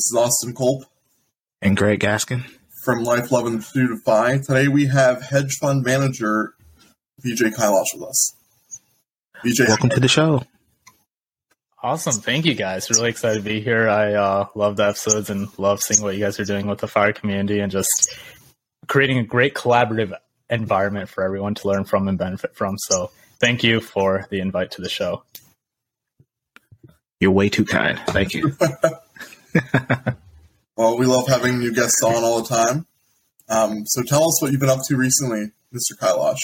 Hey everyone, this is Austin Culp and Greg Gaskin from Life, Love, and Pursuit of Fi. Today we have hedge fund manager Vijay Kailash with us. Vijay, welcome to the show. Awesome, thank you guys. Really excited to be here. I uh, love the episodes and love seeing what you guys are doing with the fire community and just creating a great collaborative environment for everyone to learn from and benefit from. So, thank you for the invite to the show. You're way too kind. Thank you. well, we love having new guests on all the time. Um, so tell us what you've been up to recently, Mr. Kailash.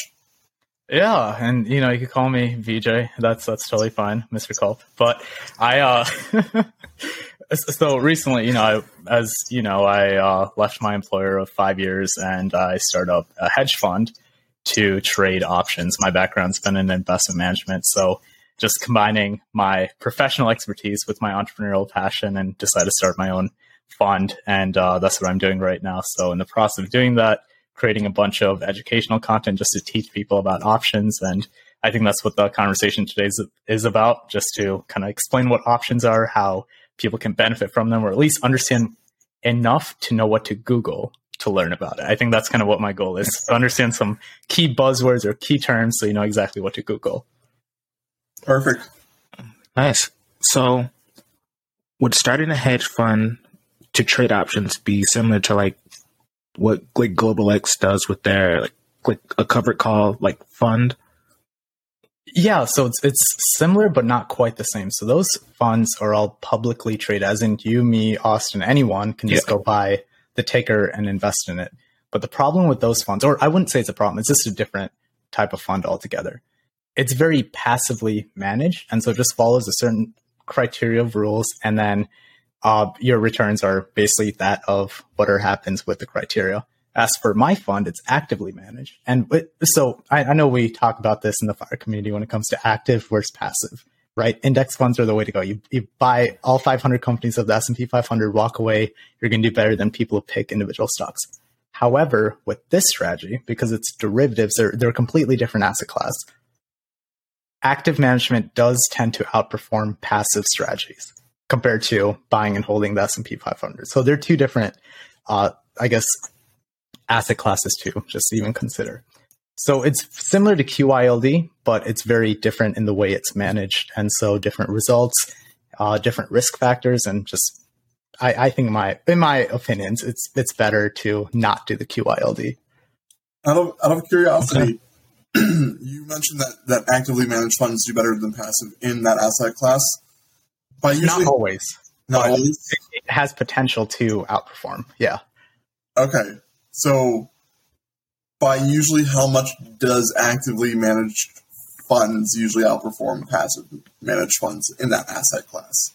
Yeah, and you know you can call me VJ. That's that's totally fine, Mr. Culp. But I uh so recently, you know, I, as you know, I uh, left my employer of five years and I started up a hedge fund to trade options. My background's been in investment management, so just combining my professional expertise with my entrepreneurial passion and decided to start my own fund. And uh, that's what I'm doing right now. So, in the process of doing that, creating a bunch of educational content just to teach people about options. And I think that's what the conversation today is, is about, just to kind of explain what options are, how people can benefit from them, or at least understand enough to know what to Google to learn about it. I think that's kind of what my goal is to understand some key buzzwords or key terms so you know exactly what to Google. Perfect. Nice. So, would starting a hedge fund to trade options be similar to like what like Global X does with their like like a covered call like fund? Yeah, so it's it's similar but not quite the same. So those funds are all publicly traded, as in you, me, Austin, anyone can just yeah. go buy the ticker and invest in it. But the problem with those funds, or I wouldn't say it's a problem, it's just a different type of fund altogether it's very passively managed. And so it just follows a certain criteria of rules. And then uh, your returns are basically that of whatever happens with the criteria. As for my fund, it's actively managed. And so I, I know we talk about this in the fire community when it comes to active versus passive, right? Index funds are the way to go. You, you buy all 500 companies of the S&P 500, walk away. You're going to do better than people who pick individual stocks. However, with this strategy, because it's derivatives, they're, they're a completely different asset class active management does tend to outperform passive strategies compared to buying and holding the S&P 500. So they're two different, uh, I guess, asset classes to just even consider. So it's similar to QYLD, but it's very different in the way it's managed, and so different results, uh, different risk factors, and just I, I think my in my opinions, it's it's better to not do the QYLD. Out of out of curiosity, you mentioned that, that actively managed funds do better than passive in that asset class. But usually, not always. Not always. It, it has potential to outperform. Yeah. Okay. So, by usually, how much does actively managed funds usually outperform passive managed funds in that asset class?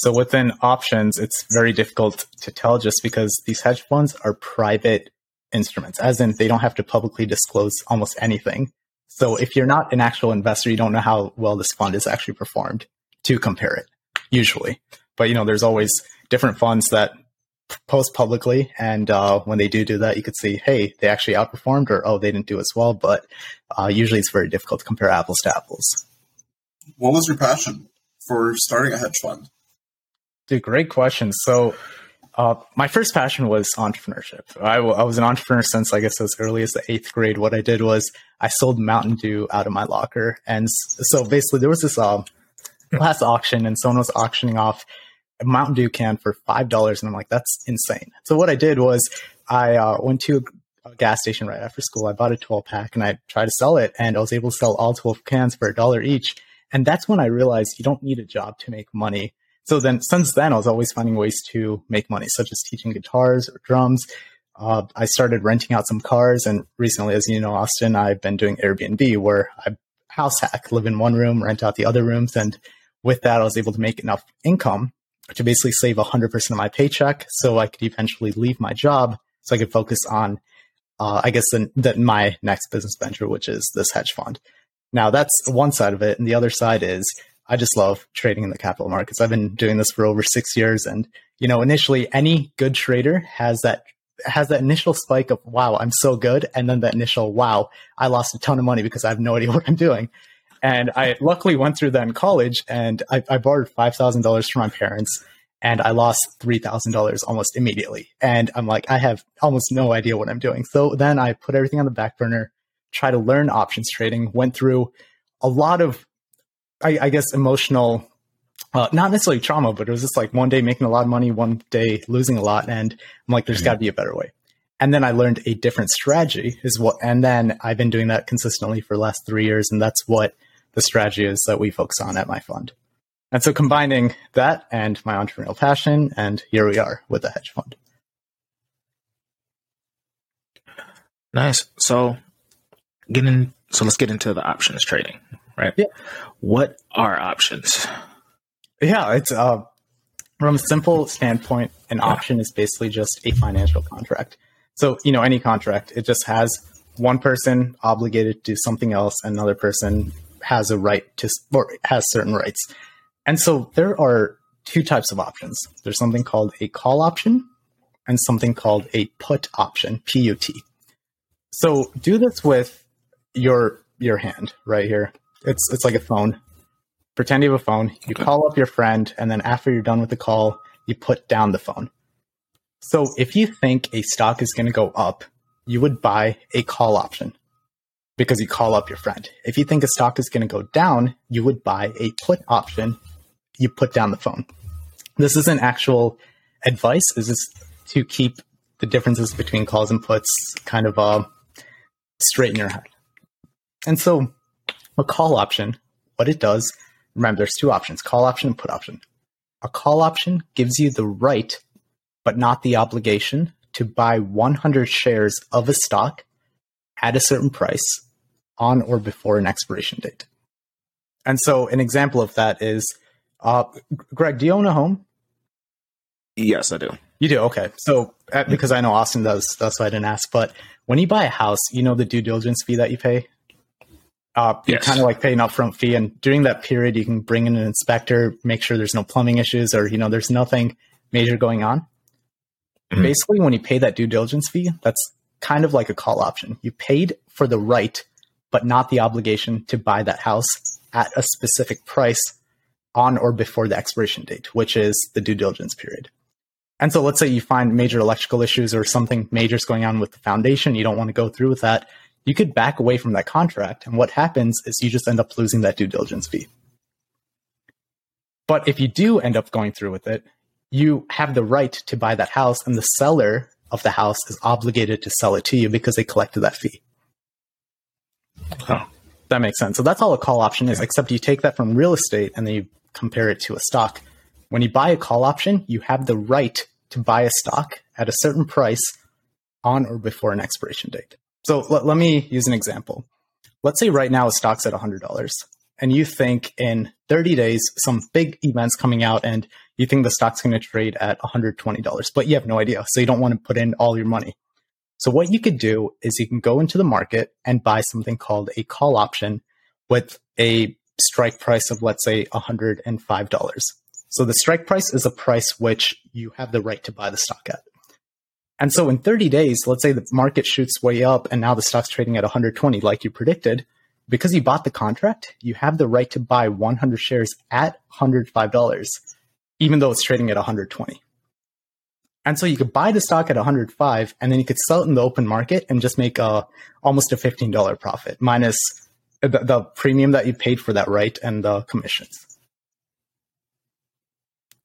So within options, it's very difficult to tell just because these hedge funds are private instruments, as in they don't have to publicly disclose almost anything. So if you're not an actual investor, you don't know how well this fund is actually performed to compare it, usually. But you know, there's always different funds that post publicly, and uh, when they do do that, you could see, hey, they actually outperformed, or oh, they didn't do as well. But uh, usually, it's very difficult to compare apples to apples. What was your passion for starting a hedge fund? Dude, great question. So uh, my first passion was entrepreneurship. I, w- I was an entrepreneur since I guess as early as the eighth grade. What I did was I sold Mountain Dew out of my locker, and so basically there was this uh, last auction, and someone was auctioning off a Mountain Dew can for five dollars, and I'm like, that's insane. So what I did was I uh, went to a gas station right after school. I bought a 12 pack, and I tried to sell it, and I was able to sell all 12 cans for a dollar each. And that's when I realized you don't need a job to make money so then, since then, I was always finding ways to make money, such as teaching guitars or drums. Uh, I started renting out some cars, and recently, as you know, Austin, I've been doing Airbnb, where I house hack, live in one room, rent out the other rooms, and with that, I was able to make enough income to basically save 100% of my paycheck, so I could eventually leave my job, so I could focus on, uh, I guess, the, my next business venture, which is this hedge fund. Now, that's one side of it, and the other side is I just love trading in the capital markets. I've been doing this for over six years. And, you know, initially any good trader has that has that initial spike of wow, I'm so good, and then that initial wow, I lost a ton of money because I have no idea what I'm doing. And I luckily went through that in college, and I, I borrowed five thousand dollars from my parents, and I lost $3,000 almost immediately. And I'm like, I have almost no idea what I'm doing. So then I put everything on the back burner, try to learn options trading, went through a lot of, I, I guess, emotional, uh, not necessarily trauma, but it was just like one day making a lot of money, one day losing a lot. And I'm like, there's mm-hmm. got to be a better way. And then I learned a different strategy is what, and then I've been doing that consistently for the last three years. And that's what the strategy is that we focus on at my fund. And so combining that and my entrepreneurial passion, and here we are with a hedge fund. Nice. So getting so let's get into the options trading, right? Yeah. What are options? Yeah, it's uh from a simple standpoint, an yeah. option is basically just a financial contract. So, you know, any contract, it just has one person obligated to do something else, another person has a right to or has certain rights. And so there are two types of options. There's something called a call option and something called a put option, PUT. So do this with your your hand right here. It's it's like a phone. Pretend you have a phone. You okay. call up your friend, and then after you're done with the call, you put down the phone. So if you think a stock is going to go up, you would buy a call option because you call up your friend. If you think a stock is going to go down, you would buy a put option you put down the phone. This isn't actual advice. This is to keep the differences between calls and puts kind of uh, straight in your head. And so, a call option, what it does, remember, there's two options call option and put option. A call option gives you the right, but not the obligation, to buy 100 shares of a stock at a certain price on or before an expiration date. And so, an example of that is uh, Greg, do you own a home? Yes, I do. You do? Okay. So, uh, because I know Austin does, that's why I didn't ask. But when you buy a house, you know the due diligence fee that you pay? Uh, you yes. kind of like pay an upfront fee. And during that period, you can bring in an inspector, make sure there's no plumbing issues or, you know, there's nothing major going on. Mm-hmm. Basically, when you pay that due diligence fee, that's kind of like a call option. You paid for the right, but not the obligation to buy that house at a specific price on or before the expiration date, which is the due diligence period. And so let's say you find major electrical issues or something major is going on with the foundation, you don't want to go through with that, you could back away from that contract. And what happens is you just end up losing that due diligence fee. But if you do end up going through with it, you have the right to buy that house, and the seller of the house is obligated to sell it to you because they collected that fee. Oh. That makes sense. So that's all a call option is, except you take that from real estate and then you compare it to a stock. When you buy a call option, you have the right to buy a stock at a certain price on or before an expiration date. So let, let me use an example. Let's say right now a stock's at $100 and you think in 30 days, some big events coming out and you think the stock's going to trade at $120, but you have no idea. So you don't want to put in all your money. So what you could do is you can go into the market and buy something called a call option with a strike price of, let's say, $105. So the strike price is a price which you have the right to buy the stock at. And so in 30 days, let's say the market shoots way up and now the stock's trading at 120 like you predicted, because you bought the contract, you have the right to buy 100 shares at $105 even though it's trading at 120. And so you could buy the stock at 105 and then you could sell it in the open market and just make a almost a $15 profit minus the, the premium that you paid for that right and the commissions.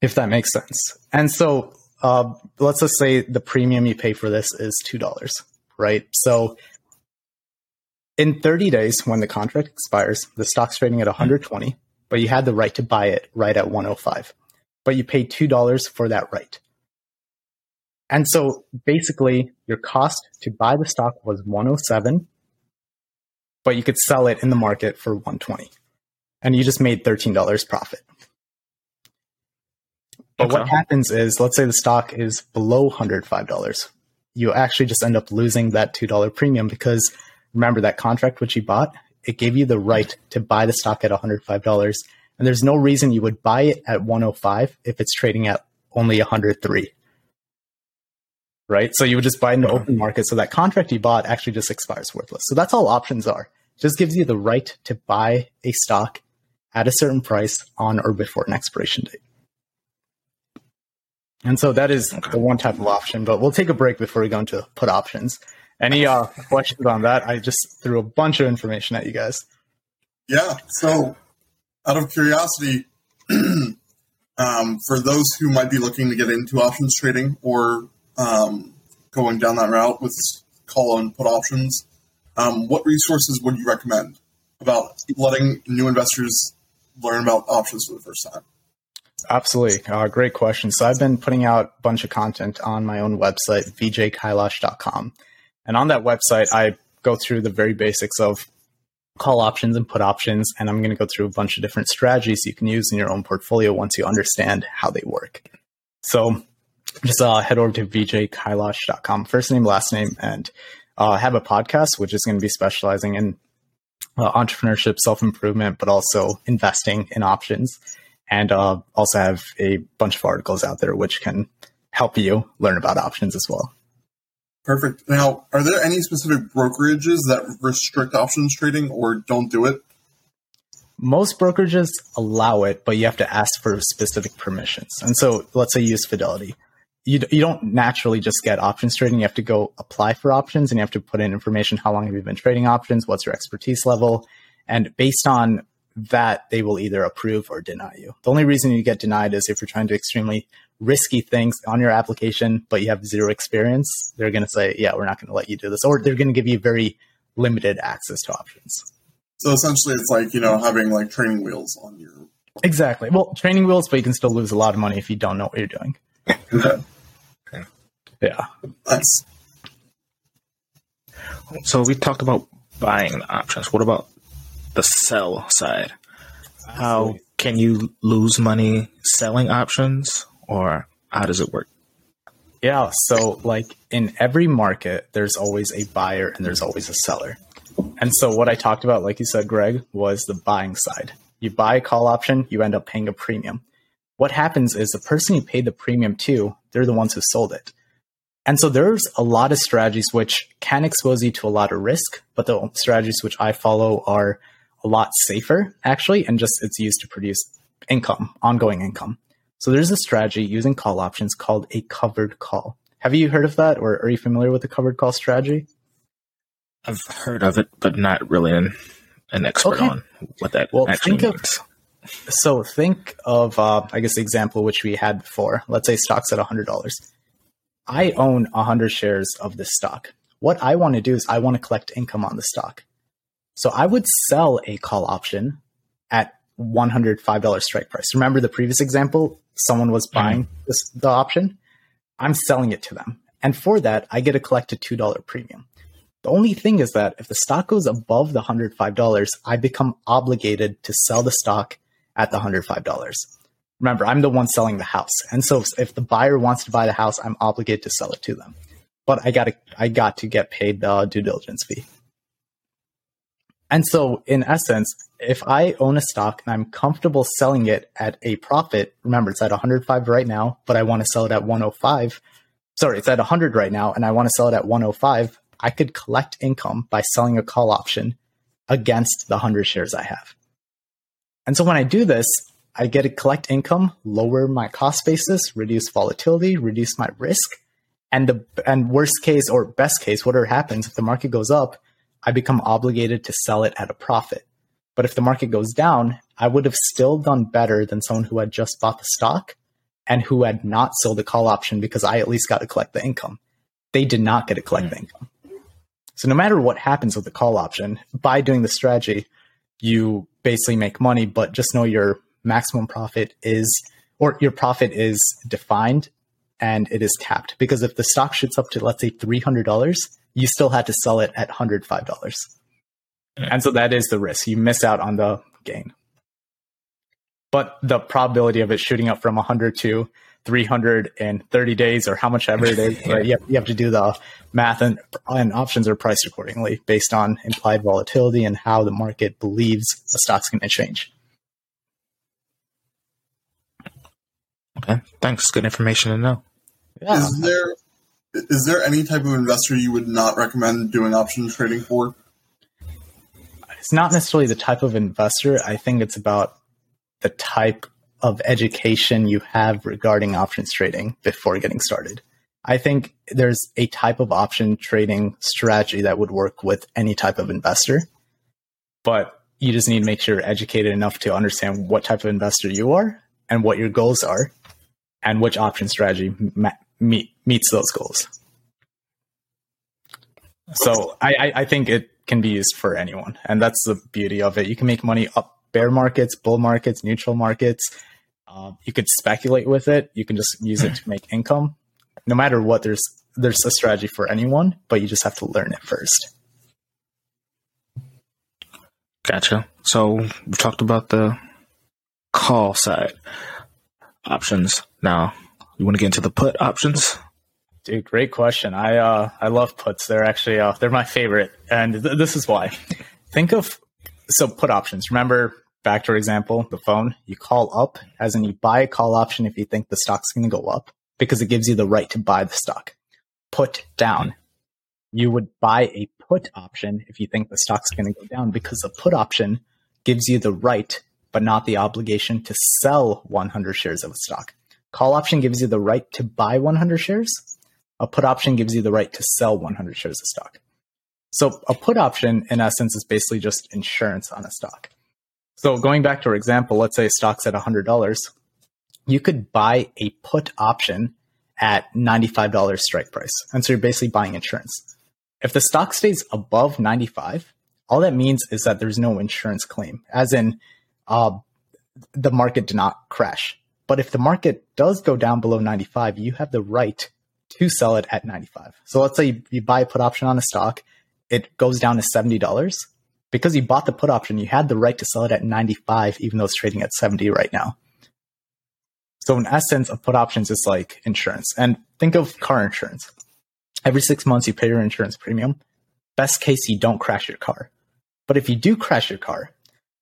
If that makes sense. And so uh, let's just say the premium you pay for this is $2, right? So in 30 days, when the contract expires, the stock's trading at 120, but you had the right to buy it right at 105. But you paid $2 for that right. And so basically, your cost to buy the stock was 107 but you could sell it in the market for 120 and you just made $13 profit. But okay. what happens is, let's say the stock is below $105. You actually just end up losing that $2 premium because remember that contract which you bought, it gave you the right to buy the stock at $105. And there's no reason you would buy it at 105 if it's trading at only 103. Right? So you would just buy it in the open market. So that contract you bought actually just expires worthless. So that's all options are just gives you the right to buy a stock at a certain price on or before an expiration date. And so that is the one type of option, but we'll take a break before we go into put options. Any uh, questions on that? I just threw a bunch of information at you guys. Yeah. So, out of curiosity, um, for those who might be looking to get into options trading or um, going down that route with call and put options, um, what resources would you recommend about letting new investors learn about options for the first time? Absolutely. Uh, great question. So I've been putting out a bunch of content on my own website, vijaykailash.com. And on that website, I go through the very basics of call options and put options. And I'm going to go through a bunch of different strategies you can use in your own portfolio once you understand how they work. So just uh, head over to vijaykailash.com, first name, last name, and uh, have a podcast, which is going to be specializing in uh, entrepreneurship, self improvement, but also investing in options. And uh, also have a bunch of articles out there which can help you learn about options as well. Perfect. Now, are there any specific brokerages that restrict options trading or don't do it? Most brokerages allow it, but you have to ask for specific permissions. And so, let's say you use Fidelity. You, you don't naturally just get options trading. You have to go apply for options and you have to put in information. How long have you been trading options? What's your expertise level? And based on that, they will either approve or deny you. The only reason you get denied is if you're trying to extremely risky things on your application, but you have zero experience, they're going to say, yeah, we're not going to let you do this. Or they're going to give you very limited access to options. So essentially, it's like, you know, having like training wheels on your. Exactly. Well, training wheels, but you can still lose a lot of money if you don't know what you're doing. Okay. Yeah. Nice. So we talked about buying options. What about the sell side? How can you lose money selling options? or how does it work? Yeah, so like in every market, there's always a buyer and there's always a seller. And so what I talked about, like you said, Greg, was the buying side. You buy a call option, you end up paying a premium. What happens is the person you paid the premium to, they're the ones who sold it. And so there's a lot of strategies which can expose you to a lot of risk, but the strategies which I follow are a lot safer actually, and just it's used to produce income, ongoing income. So there's a strategy using call options called a covered call. Have you heard of that or are you familiar with the covered call strategy? I've heard of it, but not really an, an expert okay. on what that well, actually means. Of, so think of, uh, I guess, the example which we had before. Let's say stock's at $100. I own 100 shares of this stock. What I want to do is I want to collect income on the stock. So I would sell a call option at $105 strike price. Remember the previous example? Someone was mm-hmm. buying mm-hmm. this, the option. I'm selling it to them. And for that, I get to collect a $2 premium. The only thing is that if the stock goes above the $105, I become obligated to sell the stock at the $105. Remember, I'm the one selling the house. And so if the buyer wants to buy the house, I'm obligated to sell it to them. But I got to I got to get paid the due diligence fee. And so, in essence, if I own a stock and I'm comfortable selling it at a profit, remember it's at 105 right now, but I want to sell it at 105. Sorry, it's at 100 right now, and I want to sell it at 105. I could collect income by selling a call option against the 100 shares I have. And so, when I do this, I get to collect income, lower my cost basis, reduce volatility, reduce my risk. And the and worst case or best case, whatever happens if the market goes up, I become obligated to sell it at a profit. But if the market goes down, I would have still done better than someone who had just bought the stock and who had not sold the call option because I at least got to collect the income. They did not get to collect mm. the income. So no matter what happens with the call option, by doing the strategy, you basically make money, but just know your maximum profit is, or your profit is defined and it is capped. Because if the stock shoots up to, let's say, $300, you still had to sell it at $105. And so that is the risk. You miss out on the gain. But the probability of it shooting up from 100 to 300 in 30 days or how much ever it is, right? you, have, you have to do the math and, and options are priced accordingly based on implied volatility and how the market believes the stock's going to change. Okay, thanks. Good information to know. Yeah. Is there is there any type of investor you would not recommend doing option trading for? It's not necessarily the type of investor. I think it's about the type of education you have regarding options trading before getting started. I think there's a type of option trading strategy that would work with any type of investor, but you just need to make sure you're educated enough to understand what type of investor you are and what your goals are and which option strategy ma- meet, meets those goals. So I, I, I think it can be used for anyone, and that's the beauty of it. You can make money up bear markets, bull markets, neutral markets. Um, you could speculate with it. You can just use it to make income. No matter what, there's there's a strategy for anyone, but you just have to learn it first. Gotcha. So we talked about the call side options. Now, you want to get into the put options? Dude, great question. I uh, I love puts. They're actually uh, they're my favorite, and th- this is why. Think of so put options. Remember back to our example, the phone. You call up, as in you buy a call option if you think the stock's going to go up, because it gives you the right to buy the stock. Put down. You would buy a put option if you think the stock's going to go down, because the put option gives you the right, but not the obligation to sell 100 shares of a stock. Call option gives you the right to buy 100 shares a put option gives you the right to sell 100 shares of stock. So a put option, in essence, is basically just insurance on a stock. So going back to our example, let's say stock's at $100. You could buy a put option at $95 strike price. And so you're basically buying insurance. If the stock stays above 95, all that means is that there's no insurance claim, as in uh, the market did not crash. But if the market does go down below 95, you have the right to sell it at 95. So let's say you, you buy a put option on a stock, it goes down to $70. Because you bought the put option, you had the right to sell it at 95, even though it's trading at 70 right now. So in essence, a put options is like insurance. And think of car insurance. Every six months, you pay your insurance premium. Best case, you don't crash your car. But if you do crash your car,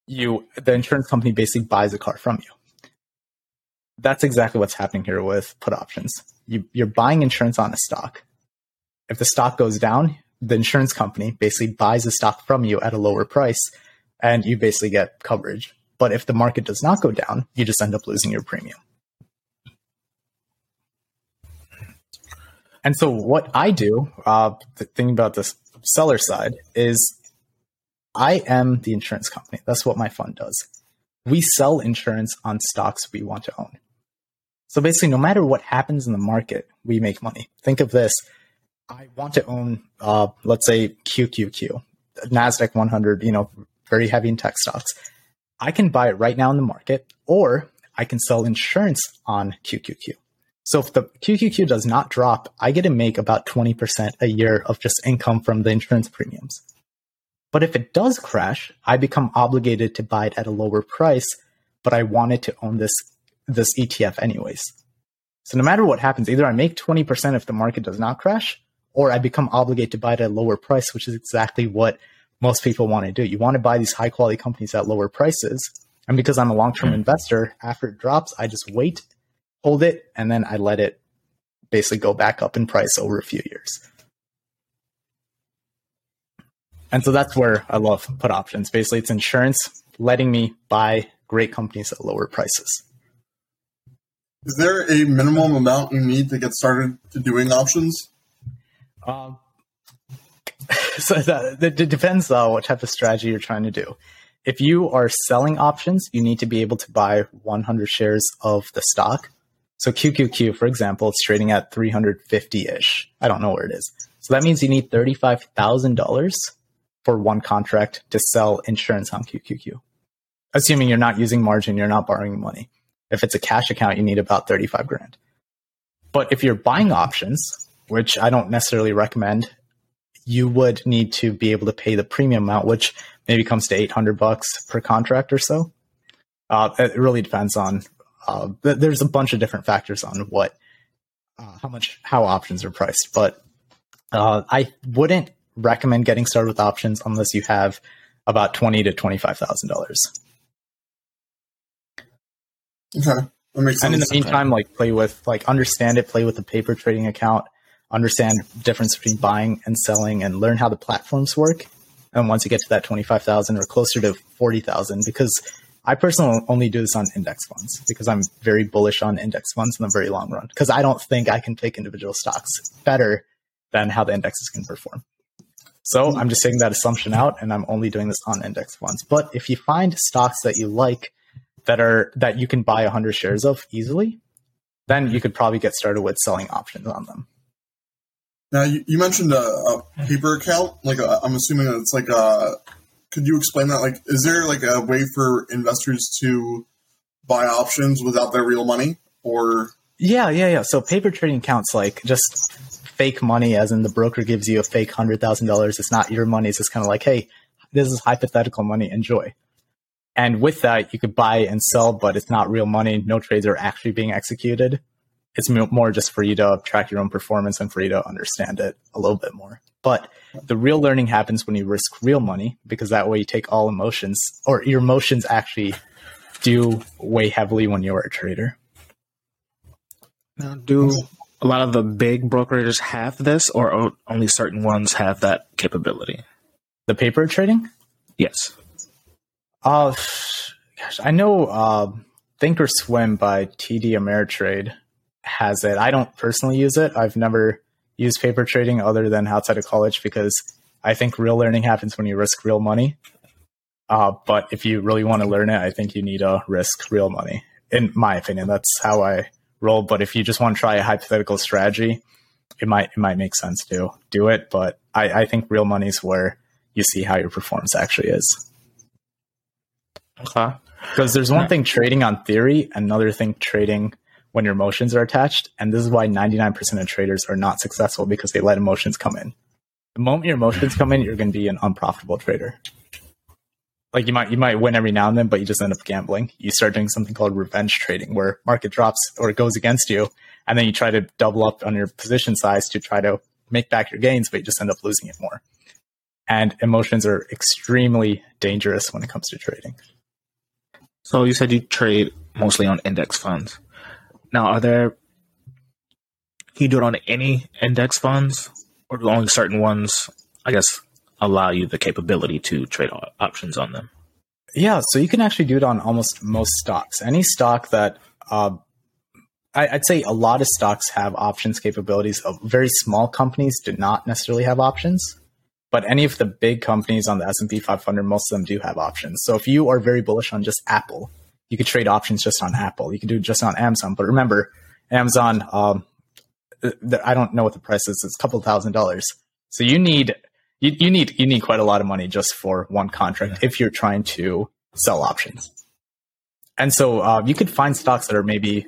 you the insurance company basically buys the car from you that's exactly what's happening here with put options. You, you're buying insurance on a stock. If the stock goes down, the insurance company basically buys the stock from you at a lower price and you basically get coverage. But if the market does not go down, you just end up losing your premium. And so, what I do, uh, the thing about the seller side is I am the insurance company. That's what my fund does. We sell insurance on stocks we want to own. So basically, no matter what happens in the market, we make money. Think of this. I want to own, uh, let's say QQQ, NASDAQ 100, you know, very heavy in tech stocks. I can buy it right now in the market, or I can sell insurance on QQQ. So if the QQQ does not drop, I get to make about 20% a year of just income from the insurance premiums. But if it does crash, I become obligated to buy it at a lower price, but I wanted to own this this ETF anyways. So no matter what happens, either I make 20% if the market does not crash, or I become obligated to buy it at a lower price, which is exactly what most people want to do. You want to buy these high quality companies at lower prices. And because I'm a long term mm. investor, after it drops, I just wait, hold it, and then I let it basically go back up in price over a few years. And so that's where I love put options. Basically, it's insurance letting me buy great companies at lower prices. Is there a minimum amount you need to get started to doing options? Um, so that, it depends though what type of strategy you're trying to do. If you are selling options, you need to be able to buy 100 shares of the stock. So QQQ, for example, it's trading at 350 ish. I don't know where it is. So that means you need $35,000 for one contract to sell insurance on QQQ. Assuming you're not using margin, you're not borrowing money. If it's a cash account, you need about 35 grand. But if you're buying options, which I don't necessarily recommend, you would need to be able to pay the premium amount, which maybe comes to 800 bucks per contract or so. Uh, it really depends on, uh, there's a bunch of different factors on what, uh, how much, how options are priced. But uh, I wouldn't recommend getting started with options unless you have about twenty to twenty-five thousand dollars. Okay. That makes sense. And in the meantime, like play with, like understand it, play with the paper trading account, understand difference between buying and selling, and learn how the platforms work. And once you get to that twenty five thousand or closer to forty thousand, because I personally only do this on index funds because I'm very bullish on index funds in the very long run because I don't think I can pick individual stocks better than how the indexes can perform. So I'm just taking that assumption out and I'm only doing this on index funds. But if you find stocks that you like that are that you can buy 100 shares of easily, then you could probably get started with selling options on them. Now you, you mentioned a, a, paper account. Like uh, i am assuming that it's like a. Could you explain that? Like, is there like a way for investors to buy options without their real money, or? Yeah, yeah, yeah. So paper trading counts like just fake money, as in the broker gives you a fake hundred thousand dollars. It's not your money. It's just kind of like, hey, this is hypothetical money. Enjoy. And with that, you could buy and sell, but it's not real money. No trades are actually being executed it's more just for you to track your own performance and for you to understand it a little bit more. But the real learning happens when you risk real money because that way you take all emotions or your emotions actually do weigh heavily when you're a trader. Now, do a lot of the big brokerages have this or only certain ones have that capability? The paper trading? Yes. Uh, gosh, I know uh, Thinkorswim by TD Ameritrade has it. I don't personally use it. I've never used paper trading other than outside of college because I think real learning happens when you risk real money. Uh, but if you really want to learn it, I think you need to risk real money. In my opinion, that's how I roll. But if you just want to try a hypothetical strategy, it might it might make sense to do it. But I, I think real money is where you see how your performance actually is. Okay. Because there's one thing trading on theory, another thing trading when your emotions are attached. And this is why 99% of traders are not successful because they let emotions come in. The moment your emotions come in, you're going to be an unprofitable trader. Like you might you might win every now and then, but you just end up gambling. You start doing something called revenge trading, where market drops or it goes against you, and then you try to double up on your position size to try to make back your gains, but you just end up losing it more. And emotions are extremely dangerous when it comes to trading. So you said you trade mostly on index funds. Now, are there? Can you do it on any index funds, or do only certain ones? I guess allow you the capability to trade options on them. Yeah, so you can actually do it on almost most stocks. Any stock that uh, I, would say a lot of stocks have options capabilities. Of very small companies do not necessarily have options, but any of the big companies on the S and P 500, most of them do have options. So if you are very bullish on just Apple, you could trade options just on Apple. You could do it just on Amazon. But remember, Amazon, um, I don't know what the price is. It's a couple thousand dollars. So you need you, you need you need quite a lot of money just for one contract yeah. if you're trying to sell options. And so uh, you could find stocks that are maybe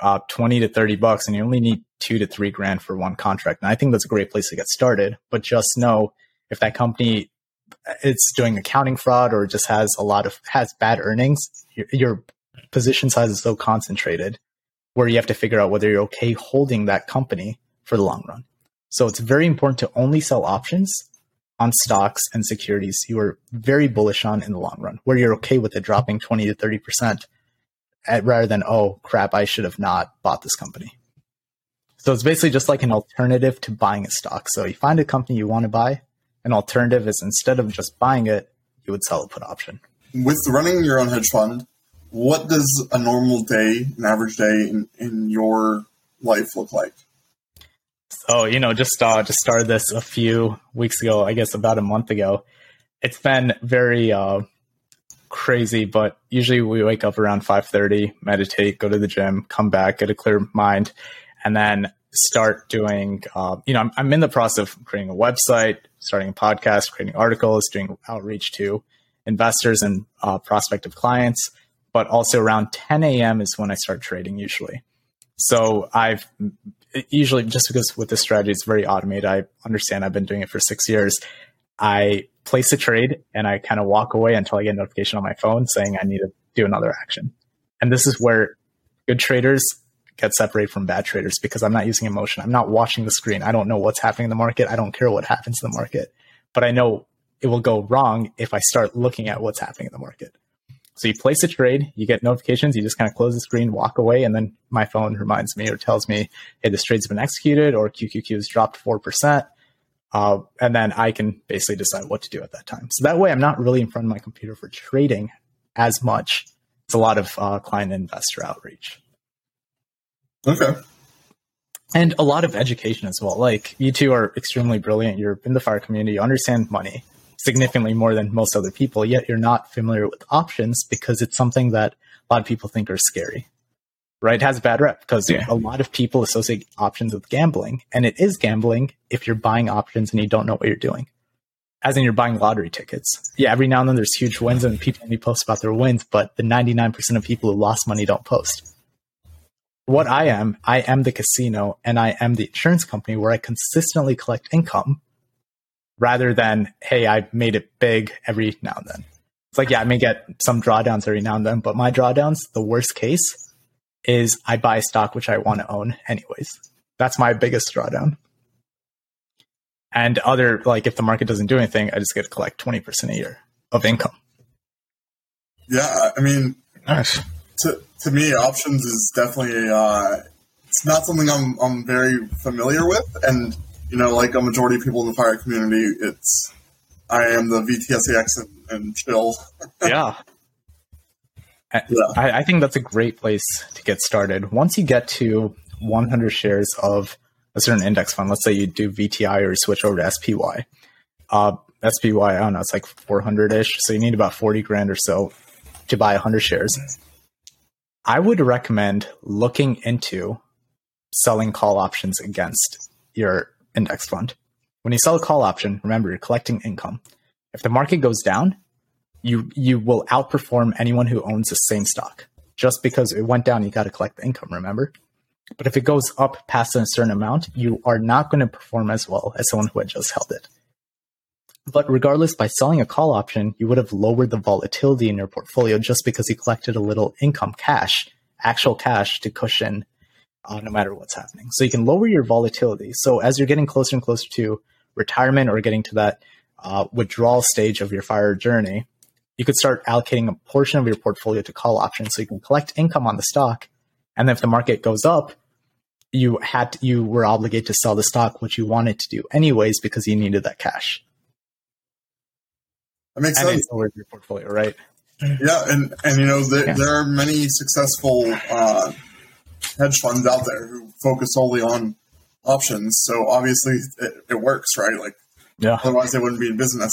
uh, 20 to 30 bucks and you only need two to three grand for one contract. And I think that's a great place to get started. But just know if that company it's doing accounting fraud or just has a lot of has bad earnings, your, your position size is so concentrated where you have to figure out whether you're okay holding that company for the long run. So it's very important to only sell options on stocks and securities you are very bullish on in the long run, where you're okay with it dropping 20 to 30% at, rather than, oh crap, I should have not bought this company. So it's basically just like an alternative to buying a stock. So you find a company you want to buy, an alternative is instead of just buying it, you would sell a put option. With running your own hedge fund, what does a normal day, an average day in, in your life look like? So, you know, just uh, just started this a few weeks ago, I guess about a month ago. It's been very uh, crazy, but usually we wake up around 5:30, meditate, go to the gym, come back, get a clear mind, and then start doing, uh, you know, I'm, I'm, in the process of creating a website, starting a podcast, creating articles, doing outreach to investors and uh, prospective clients. But also around 10 a.m. is when I start trading usually. So I've usually just because with this strategy it's very automated. I understand I've been doing it for six years. I place a trade and I kind of walk away until I get a notification on my phone saying I need to do another action. And this is where good traders get separated from bad traders because I'm not using emotion. I'm not watching the screen. I don't know what's happening in the market. I don't care what happens in the market, but I know it will go wrong if I start looking at what's happening in the market. So you place a trade, you get notifications, you just kind of close the screen, walk away, and then my phone reminds me or tells me, hey, this trade's been executed or QQQ has dropped 4%. Uh, and then I can basically decide what to do at that time. So that way I'm not really in front of my computer for trading as much. It's a lot of uh, client investor outreach. Okay. And a lot of education as well. Like you two are extremely brilliant. You're in the fire community, you understand money significantly more than most other people, yet you're not familiar with options because it's something that a lot of people think are scary. Right? It has a bad rep because Yeah. a lot of people associate options with gambling, and it is gambling if you're buying options and you don't know what you're doing. As in, you're buying lottery tickets. Yeah, every now and then there's huge wins and people only post about their wins, but the 99% of people who lost money don't post. What I am, I am the casino and I am the insurance company where I consistently collect income rather than, hey, I made it big every now and then. It's like, yeah, I may get some drawdowns every now and then, but my drawdowns, the worst case is I buy stock which I want to own anyways. That's my biggest drawdown. And other, like, if the market doesn't do anything, I just get to collect 20% a year of income. Yeah, I mean, Nice. To to me, options is definitely uh, it's not something I'm I'm very familiar with, and you know, like a majority of people in the fire community, it's I am the VTSAX and, and chill. yeah. I, Yeah. I think that's a great place to get started. Once you get to 100 shares of a certain index fund, let's say you do VTI or you switch over to SPY. Uh, SPY, I don't know, it's like 400 ish. So you need about 40 grand or so to buy 100 shares. I would recommend looking into selling call options against your index fund. When you sell a call option, remember you're collecting income. If the market goes down, you you will outperform anyone who owns the same stock. Just because it went down, you got to collect the income, remember? But if it goes up past a certain amount, you are not going to perform as well as someone who had just held it. But regardless, by selling a call option, you would have lowered the volatility in your portfolio just because you collected a little income cash, actual cash to cushion uh, no matter what's happening. So you can lower your volatility. So as you're getting closer and closer to retirement or getting to that uh, withdrawal stage of your fire journey, you could start allocating a portion of your portfolio to call options so you can collect income on the stock. And then if the market goes up, you had you were obligated to sell the stock, which you wanted to do anyways because you needed that cash. That makes And sense. lowered your portfolio, right? Yeah, and and you know there, Yeah. there are many successful uh, hedge funds out there who focus solely on options. So obviously it, it works, right? Like Yeah. otherwise they wouldn't be in business.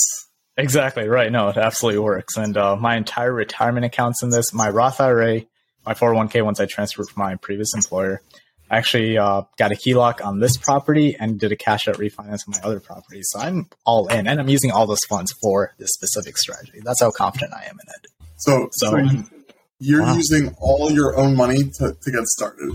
Exactly right. No, it absolutely works. And uh, my entire retirement accounts in this, my Roth IRA, my 401k once I transferred from my previous employer, I actually uh, got a HELOC on this property and did a cash out refinance on my other property. So I'm all in, and I'm using all those funds for this specific strategy. That's how confident I am in it. So So- so you- you're Wow. using all your own money to, to get started.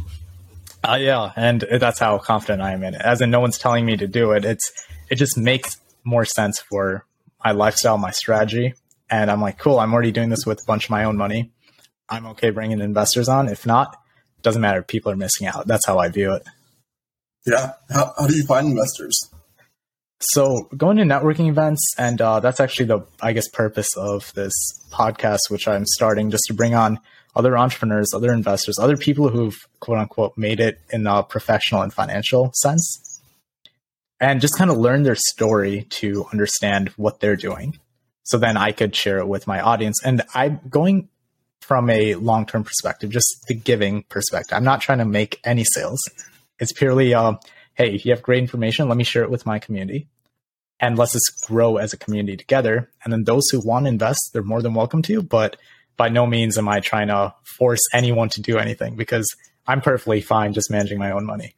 Uh, yeah, and that's how confident I am in it. As in, no one's telling me to do it. It's it just makes more sense for my lifestyle, my strategy, and I'm like, cool. I'm already doing this with a bunch of my own money. I'm okay bringing investors on. If not, doesn't matter. People are missing out. That's how I view it. Yeah. How, how do you find investors? So going to networking events, and uh, that's actually the I guess purpose of this podcast, which I'm starting just to bring on other entrepreneurs, other investors, other people who've quote unquote made it in a professional and financial sense, and just kind of learn their story to understand what they're doing. So then I could share it with my audience, and I'm going from a long term perspective, just the giving perspective. I'm not trying to make any sales. It's purely, uh, hey, you have great information. Let me share it with my community and let's just grow as a community together. And then those who want to invest, they're more than welcome to. But by no means am I trying to force anyone to do anything because I'm perfectly fine just managing my own money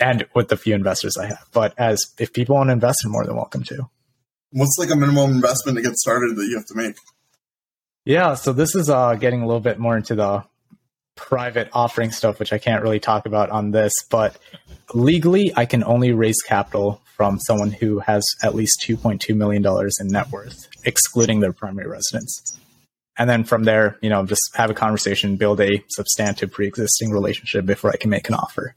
and with the few investors I have. But as if people want to invest, they're more than welcome to. What's like a minimum investment to get started that you have to make? Yeah, so this is uh, getting a little bit more into the private offering stuff, which I can't really talk about on this. But legally, I can only raise capital from someone who has at least $2.2 million in net worth, excluding their primary residence. And then from there, you know, just have a conversation, build a substantive pre existing relationship before I can make an offer.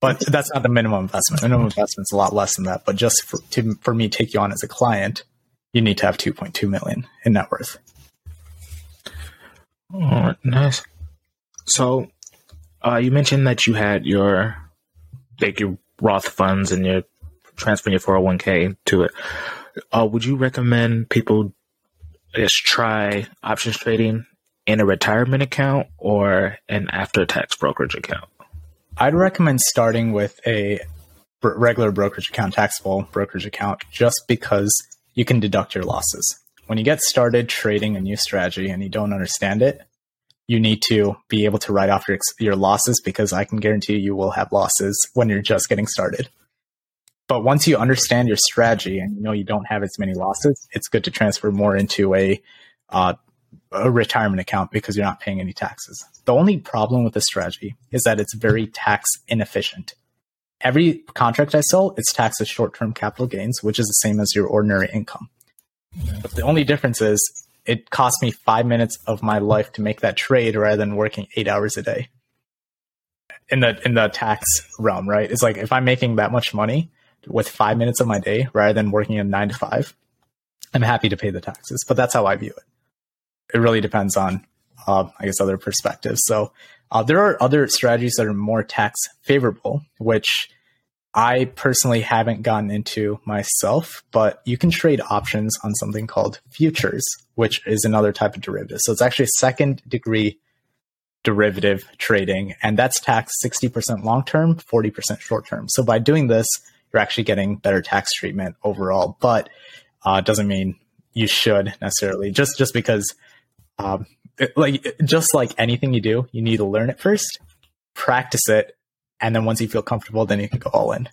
But that's not the minimum investment. Minimum investment's a lot less than that. But just for, to, for me to take you on as a client, you need to have 2.2 million in net worth. All right, nice. So, uh, you mentioned that you had your like your Roth funds and you're transferring your 401k to it. Uh, would you recommend people is try options trading in a retirement account or an after tax brokerage account? I'd recommend starting with a regular brokerage account, taxable brokerage account, just because you can deduct your losses. When you get started trading a new strategy and you don't understand it, you need to be able to write off your, your losses because I can guarantee you will have losses when you're just getting started. But once you understand your strategy and you know you don't have as many losses, it's good to transfer more into a uh, a retirement account because you're not paying any taxes. The only problem with this strategy is that it's very tax inefficient. Every contract I sell, it's taxed as short term capital gains, which is the same as your ordinary income. But the only difference is it cost me five minutes of my life to make that trade rather than working eight hours a day. In the in the tax realm, right? It's like if I'm making that much money with five minutes of my day rather than working a nine to five, I'm happy to pay the taxes. But that's how I view it it really depends on, uh, I guess, other perspectives. So uh, there are other strategies that are more tax favorable, which I personally haven't gotten into myself, but you can trade options on something called futures, which is another type of derivative. So it's actually second degree derivative trading, and that's taxed 60% long term, 40% short term. So by doing this, you're actually getting better tax treatment overall, but uh, doesn't mean you should necessarily just just because um, it, like just like anything you do, you need to learn it first, practice it, and then once you feel comfortable, then you can go all in.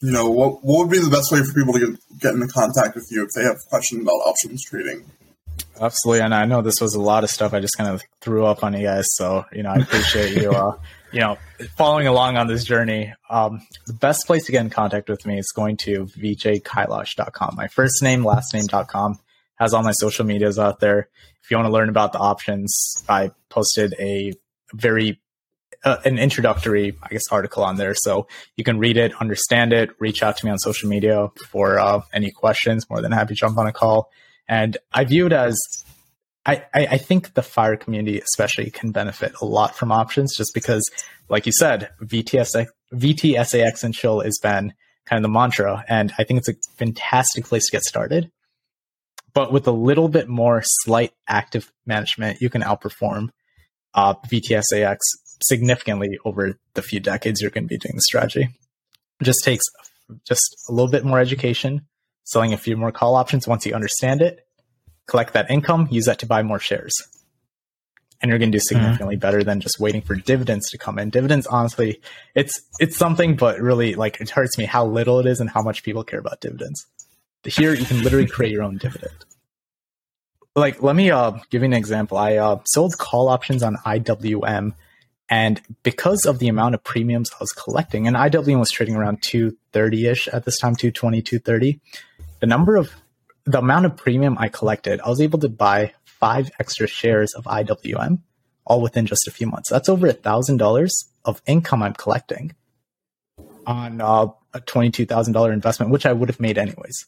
You know, what what would be the best way for people to get get into contact with you if they have questions about options trading? Absolutely, and I know this was a lot of stuff I just kind of threw up on you guys, so you know I appreciate you, uh, you know, following along on this journey. Um, the best place to get in contact with me is going to vijaykailash.com. My first name, last name.com has all my social medias out there. If you want to learn about the options, I posted a very uh, an introductory, I guess, article on there, so you can read it, understand it. Reach out to me on social media for uh, any questions. More than happy to jump on a call. And I view it as I, I, think the fire community especially can benefit a lot from options just because, like you said, VTSX, VTSAX and chill has been kind of the mantra. And I think it's a fantastic place to get started but with a little bit more slight active management, you can outperform uh, VTSAX significantly over the few decades you're going to be doing the strategy. It just takes just a little bit more education, selling a few more call options once you understand it, collect that income, use that to buy more shares. And you're going to do mm-hmm. significantly mm-hmm. better than just waiting for dividends to come in. Dividends, honestly, it's it's something, but really, like it hurts me how little it is and how much people care about dividends. Here, you can literally create your own dividend. Like, let me uh, give you an example. I uh, sold call options on IWM, and because of the amount of premiums I was collecting, and IWM was trading around 230 ish at this time, 220, 230, the number of the amount of premium I collected, I was able to buy five extra shares of IWM all within just a few months. That's over a thousand dollars of income I'm collecting on uh, a twenty-two thousand dollar investment, which I would have made anyways.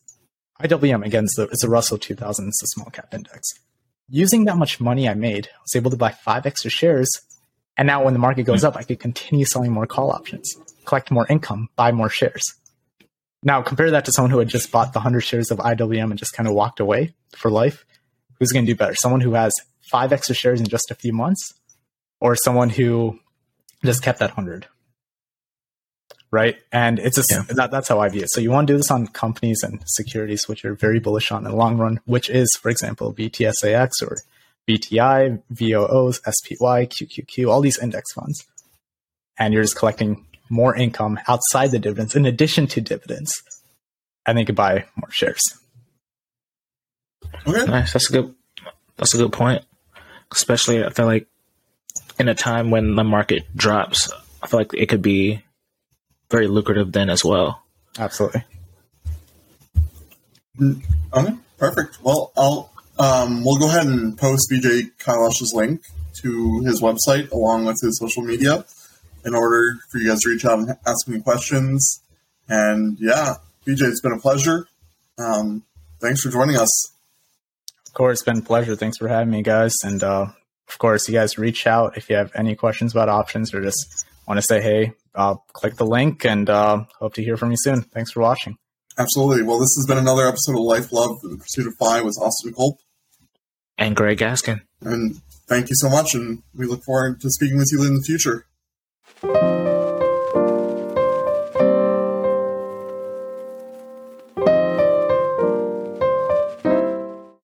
IWM again is the, the Russell 2000, it's a small cap index. Using that much money I made, I was able to buy five extra shares. And now when the market goes hmm. up, I could continue selling more call options, collect more income, buy more shares. Now compare that to someone who had just bought the 100 shares of IWM and just kind of walked away for life. Who's going to do better? Someone who has five extra shares in just a few months or someone who just kept that 100? right? And it's a, yeah. that, that's how I view it. So you want to do this on companies and securities which are very bullish on in the long run, which is, for example, VTSAX or VTI, VOOs, SPY, QQQ, all these index funds. And you're just collecting more income outside the dividends in addition to dividends. And then you can buy more shares. Okay. Nice. That's a good that's a good point. Especially I feel like in a time when the market drops, I feel like it could be very lucrative then as well. Absolutely. Mm, okay, perfect. Well, I'll um, we'll go ahead and post Vijay Kailash's link to his website along with his social media in order for you guys to reach out and ask me questions. And yeah, BJ, it's been a pleasure. Um, thanks for joining us. Of course, it's been a pleasure. Thanks for having me, guys. And uh, of course, you guys reach out if you have any questions about options or just want to say hey, uh, click the link and uh, hope to hear from you soon. Thanks for watching. Absolutely. Well, this has been another episode of Life, Love, and the Pursuit of Fi with Austin Culp. And Greg Gaskin. And thank you so much, and we look forward to speaking with you in the future.